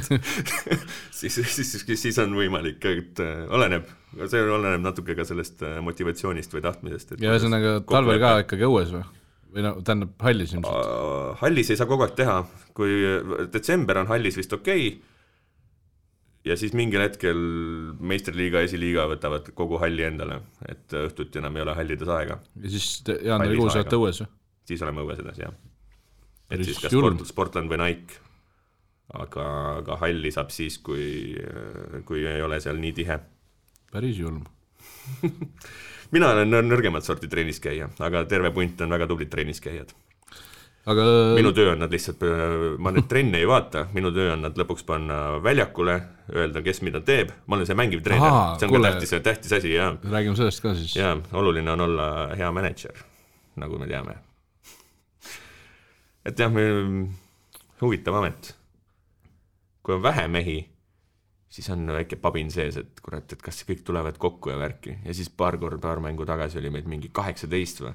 Speaker 5: siis, siis, siis, siis on võimalik, et äh, oleneb, see oleneb natuke ka sellest äh, motivatsioonist või tahtmisest.
Speaker 4: ja ühesõnaga talvel ka ikkagi õues või? või no tähendab hallis ilmselt.
Speaker 5: Äh, hallis ei saa kogu aeg teha, kui detsember on hallis vist okei okay,, ja siis mingil hetkel meistriliiga, esiliiga võtavad kogu halli endale, et õhtuti enam ei ole hallides aega,
Speaker 4: ja siis jaanuarikuus
Speaker 5: Hallis
Speaker 4: olete õues või?
Speaker 5: siis oleme õues edasi, jah. et siis kas sport, Sportland või Nike, aga, aga halli saab siis, kui, kui ei ole seal nii tihe.
Speaker 4: päris julm.
Speaker 5: mina olen nõr- nõrgemat sorti trennis käija, aga terve punt on väga tublid trennis käijad.
Speaker 4: aga
Speaker 5: minu töö on nad lihtsalt, ma neid trenne ei vaata, minu töö on nad lõpuks panna väljakule, öelda, kes mida teeb, ma olen see mängiv treener see on
Speaker 4: kuule.
Speaker 5: ka tähtis, tähtis asi ja,
Speaker 4: räägime sellest ka siis.
Speaker 5: ja oluline on olla hea mänedžer, nagu me teame. et jah, huvitav amet. kui on vähe mehi, siis on väike pabin sees, et kurat, et kas kõik tulevad kokku ja värki ja siis paar korda, paar mängu tagasi oli meid mingi kaheksateist või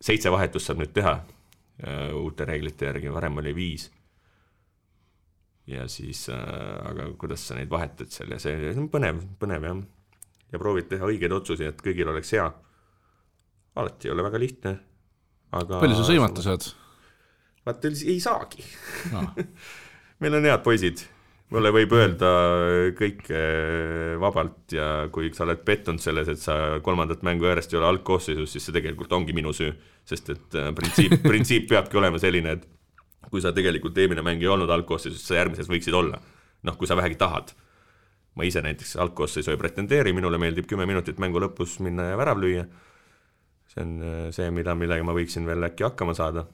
Speaker 5: seitse vahetust saab nüüd teha äh, uute reeglite järgi, varem oli viis. Ja siis äh,, aga kuidas sa neid vahetad seal ja see, see on põnev, põnev jah. ja proovid teha õigeid otsuseid, et kõigil oleks hea. alati ei ole väga lihtne, aga
Speaker 4: palju sa sõimata saad?
Speaker 5: vaata, ei saagi.
Speaker 4: Ah.
Speaker 5: meil on head poisid, mulle võib öelda kõike vabalt ja kui sa oled pettunud selles, et sa kolmandat mängu järjest ei ole algkoosseisus, siis see tegelikult ongi minu süü. sest et äh, printsiip, printsiip peabki olema selline, et kui sa tegelikult eelmine mäng ei olnud algkoosseisus, sa järgmises võiksid olla. noh, kui sa vähegi tahad. ma ise näiteks algkoosseisu ei pretendeeri, minule meeldib kümme minutit mängu lõpus minna ja värav lüüa. see on äh, see, mida, millega ma võiksin veel äkki hakkama saada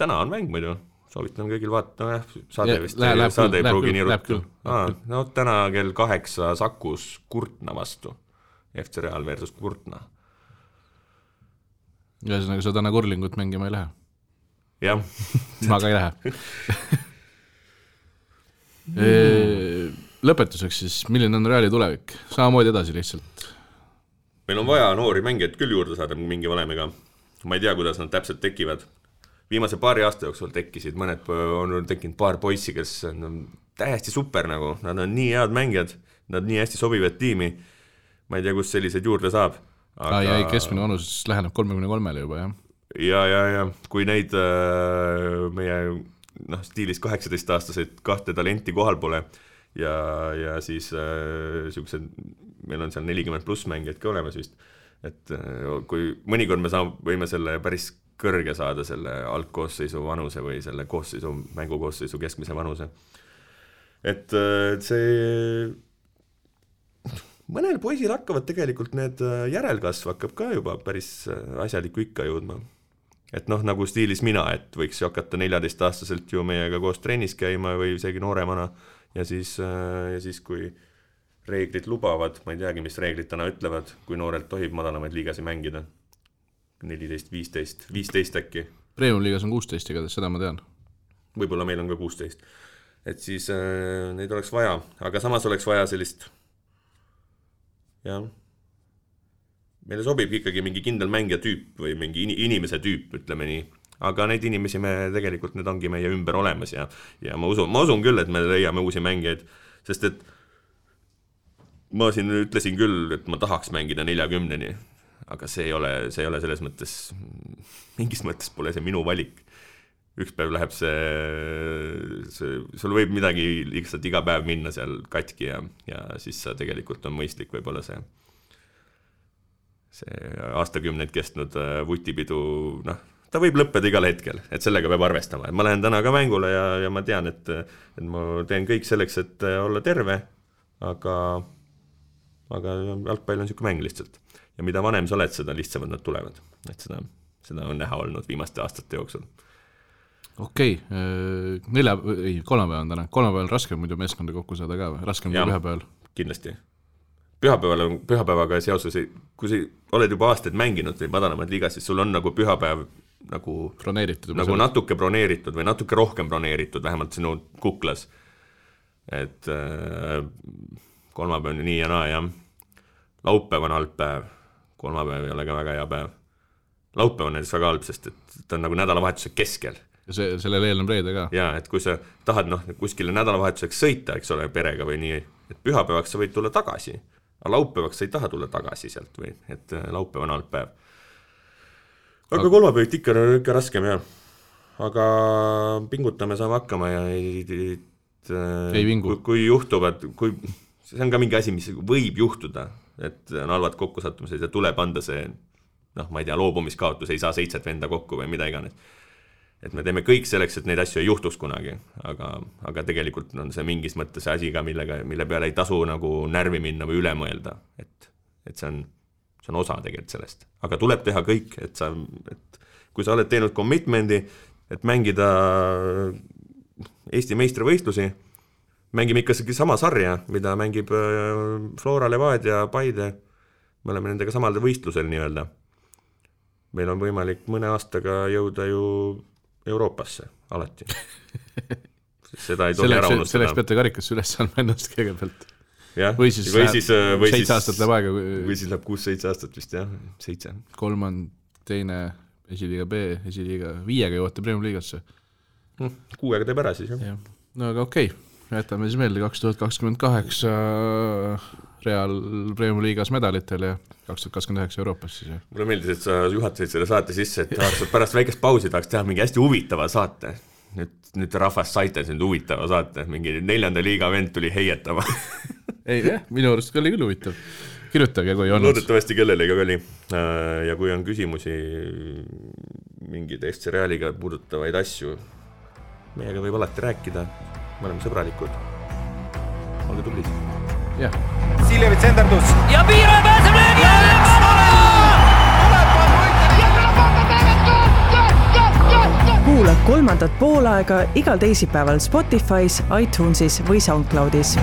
Speaker 5: täna on mäng muidu, soovitan kõigil vaadata, nojah, saade
Speaker 4: Ja,
Speaker 5: vist saade ei pruugi nii ruttu
Speaker 4: läheb
Speaker 5: no täna kell kaheksa Sakus Kurtna vastu, FC Real versus Kurtna,
Speaker 4: ühesõnaga, sa täna kurlingut mängima ei lähe?
Speaker 5: jah,
Speaker 4: ma ka ei lähe. lõpetuseks siis, milline on Reali tulevik? samamoodi edasi lihtsalt.
Speaker 5: meil on vaja noori mängijaid küll juurde saada mingi valemiga, ma ei tea, kuidas nad täpselt tekivad, viimase paari aasta jooksul tekkisid mõned, on tekkinud paar poissi, kes on täiesti super nagu, nad on nii head mängijad, nad nii hästi sobivad tiimi, ma ei tea, kust selliseid juurde saab
Speaker 4: aa, ja ei, keskmine vanus läheneb kolmekümne kolmele juba, jah.
Speaker 5: ja, ja, ja kui neid äh, meie noh, stiilis kaheksateistaastaseid kahte talenti kohal pole ja, ja siis niisugused äh,, meil on seal nelikümmend pluss mängijaid ka olemas vist, et äh, kui mõnikord me saame, võime selle päris kõrge saada, selle algkoosseisu vanuse või selle koosseisu, mängukoosseisu keskmise vanuse. et äh, see mõnel poisil hakkavad tegelikult need äh, järelkasv hakkab ka juba päris äh, asjalikku ikka jõudma. Et noh, nagu stiilis mina, et võiks ju hakata neljateistaastaselt ju meiega koos trennis käima või isegi nooremana ja siis, ja siis, kui reeglid lubavad, ma ei teagi, mis reeglid täna ütlevad, kui noorelt tohib madalamaid liigasi mängida. neliteist, viisteist, viisteist äkki
Speaker 4: Premium-liigas on kuusteist igatahes, seda ma tean.
Speaker 5: võib-olla meil on ka kuusteist. et siis äh, neid oleks vaja, aga samas oleks vaja sellist, jah, meile sobib ikkagi mingi kindel mängija tüüp või mingi in inimese tüüp, ütleme nii. aga neid inimesi me tegelikult, need ongi meie ümber olemas ja, ja ma usun, ma usun küll, et me leiame uusi mängijaid, sest et ma siin ütlesin küll, et ma tahaks mängida neljakümneni, aga see ei ole, see ei ole selles mõttes, mingis mõttes pole see minu valik üks päev läheb see, see, sul võib midagi lihtsalt iga päev minna seal katki ja, ja siis sa tegelikult on mõistlik võib-olla see, see aastakümneid kestnud äh, vutipidu, noh, ta võib lõppeda igal hetkel, et sellega peab arvestama, et ma lähen täna ka mängule ja, ja ma tean, et, et ma teen kõik selleks, et äh, olla terve, aga, aga jalgpall on niisugune mäng lihtsalt. ja mida vanem sa oled, seda lihtsamad nad tulevad, et seda, seda on näha olnud viimaste aastate jooksul
Speaker 4: okei okay,, nelja, ei, kolmapäev on täna, kolmapäeval on raske muidu meeskonda kokku saada ka või, raskem kui
Speaker 5: Jah.
Speaker 4: pühapäeval?
Speaker 5: kindlasti. Pühapäeval on, pühapäevaga seoses, kui sa oled juba aastaid mänginud neid madalamaid liigas, siis sul on nagu pühapäev nagu,
Speaker 4: broneeritud
Speaker 5: nagu natuke broneeritud või natuke rohkem broneeritud, vähemalt sinu kuklas. et äh, kolmapäev on nii ja naa, jah. laupäev on halb päev, kolmapäev ei ole ka väga hea päev. laupäev on näiteks väga halb, sest et ta on nagu nädalavahetuse keskel.
Speaker 4: ja see, sellele eelneb reede ka.
Speaker 5: jaa, et kui sa tahad noh, kuskile nädalavahetuseks sõita, eks ole, perega või nii, et pühapäevaks sa võid tulla tagasi, aga laupäevaks sa ei taha tulla tagasi sealt või, et äh, laupäev on halb päev. aga kolmapäeviti ikka, ikka raskem jah. aga pingutame, saame hakkama ja ei, ei,
Speaker 4: ei vingu.
Speaker 5: kui, kui juhtuvad, kui, see on ka mingi asi, mis võib juhtuda, et on halvad kokkusattumused ja tuleb anda see noh, ma ei tea, loobumiskaotus, ei saa seitset venda kokku või mida iganes. Et me teeme kõik selleks, et neid asju ei juhtuks kunagi, aga, aga tegelikult on see mingis mõttes asi ka, millega, mille peale ei tasu nagu närvi minna või üle mõelda, et, et see on, see on osa tegelikult sellest. aga tuleb teha kõik, et sa, et kui sa oled teinud commitment'i, et mängida Eesti meistrivõistlusi, mängime ikka sama sarja, mida mängib äh, Flora Levadia, Paide, me oleme nendega samal võistlusel nii-öelda. meil on võimalik mõne aastaga jõuda ju Euroopasse alati seda ei tohi ära unustada.
Speaker 4: selleks peate karikasse üles andma ennast kõigepealt. või siis
Speaker 5: või siis, või
Speaker 4: seitse
Speaker 5: siis,
Speaker 4: aastat läheb aega,
Speaker 5: või siis läheb kuus-seitse aastat vist jah, seitse.
Speaker 4: kolmand-, teine, esiliiga B, esiliiga, viiega jõuate Premiumi liigasse.
Speaker 5: kuuega teeb ära siis jah.
Speaker 4: jah, no aga okei okay., jätame siis meelde, kaks tuhat kakskümmend kaheksa Real Premiumi liigas medalitel ja kaks tuhat kakskümmend üheksa Euroopas siis jah.
Speaker 5: mulle meeldis, et sa juhatasid selle saate sisse, et tahaks pärast väikest pausi tahaks teha mingi hästi huvitava saate. nüüd, nüüd te rahvast saite nüüd huvitava saate, mingi neljanda liiga vend tuli heietama
Speaker 4: ei jah, minu arust oli küll huvitav. kirjutage, kui on.
Speaker 5: loodetavasti kellelegi oli. ja kui on küsimusi mingeid Eesti Realiga puudutavaid asju, meiega võib alati rääkida, me oleme sõbralikud. olge tublid.
Speaker 4: Jah,
Speaker 1: Siljevits enderdus.
Speaker 2: ja Piiro pääseb löögi alla,
Speaker 3: kuula kolmandat poolaega igal teisipäeval Spotify's, iTunesis või SoundCloudis